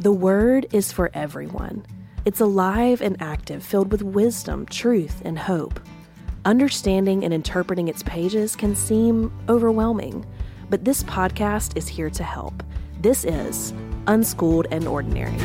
The Word is for everyone. It's alive and active, filled with wisdom, truth, and hope. Understanding and interpreting its pages can seem overwhelming, but this podcast is here to help. This is Unschooled and Ordinary.